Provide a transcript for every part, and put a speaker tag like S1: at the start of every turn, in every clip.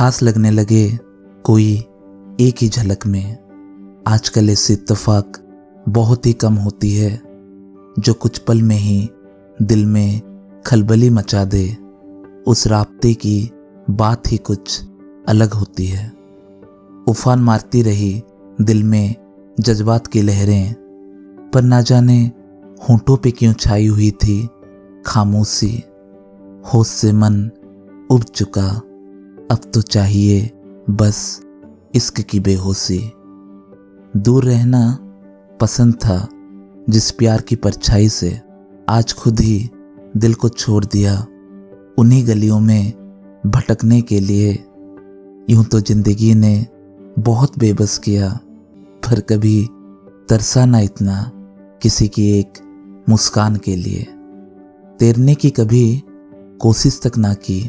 S1: खास लगने लगे कोई एक ही झलक में। आजकल ऐसी इत्तेफाक बहुत ही कम होती है, जो कुछ पल में ही दिल में खलबली मचा दे। उस राब्ते की बात ही कुछ अलग होती है। उफान मारती रही दिल में जज्बात की लहरें, पर ना जाने होंठों पे क्यों छाई हुई थी खामोशी। होश से मन उब चुका। अब तो चाहिए बस इश्क की बेहोशी। दूर रहना पसंद था जिस प्यार की परछाई से आज खुद ही दिल को छोड़ दिया उन्हीं गलियों में भटकने के लिए। यूँ तो ज़िंदगी ने बहुत बेबस किया, पर कभी तरसा ना इतना किसी की एक मुस्कान के लिए। तैरने की कभी कोशिश तक ना की,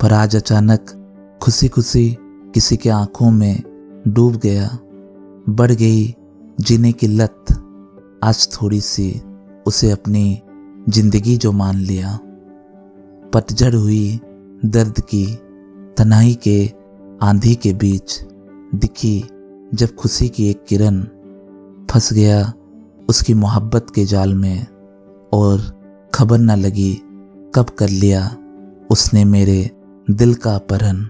S1: पर आज अचानक खुशी खुशी किसी के आँखों में डूब गया। बढ़ गई जीने की लत। आज थोड़ी सी उसे अपनी ज़िंदगी जो मान लिया। पतझड़ हुई दर्द की तनाई के आंधी के बीच दिखी जब खुशी की एक किरण फंस गया उसकी मोहब्बत के जाल में और खबर न लगी कब कर लिया उसने मेरे दिल का अपहरण।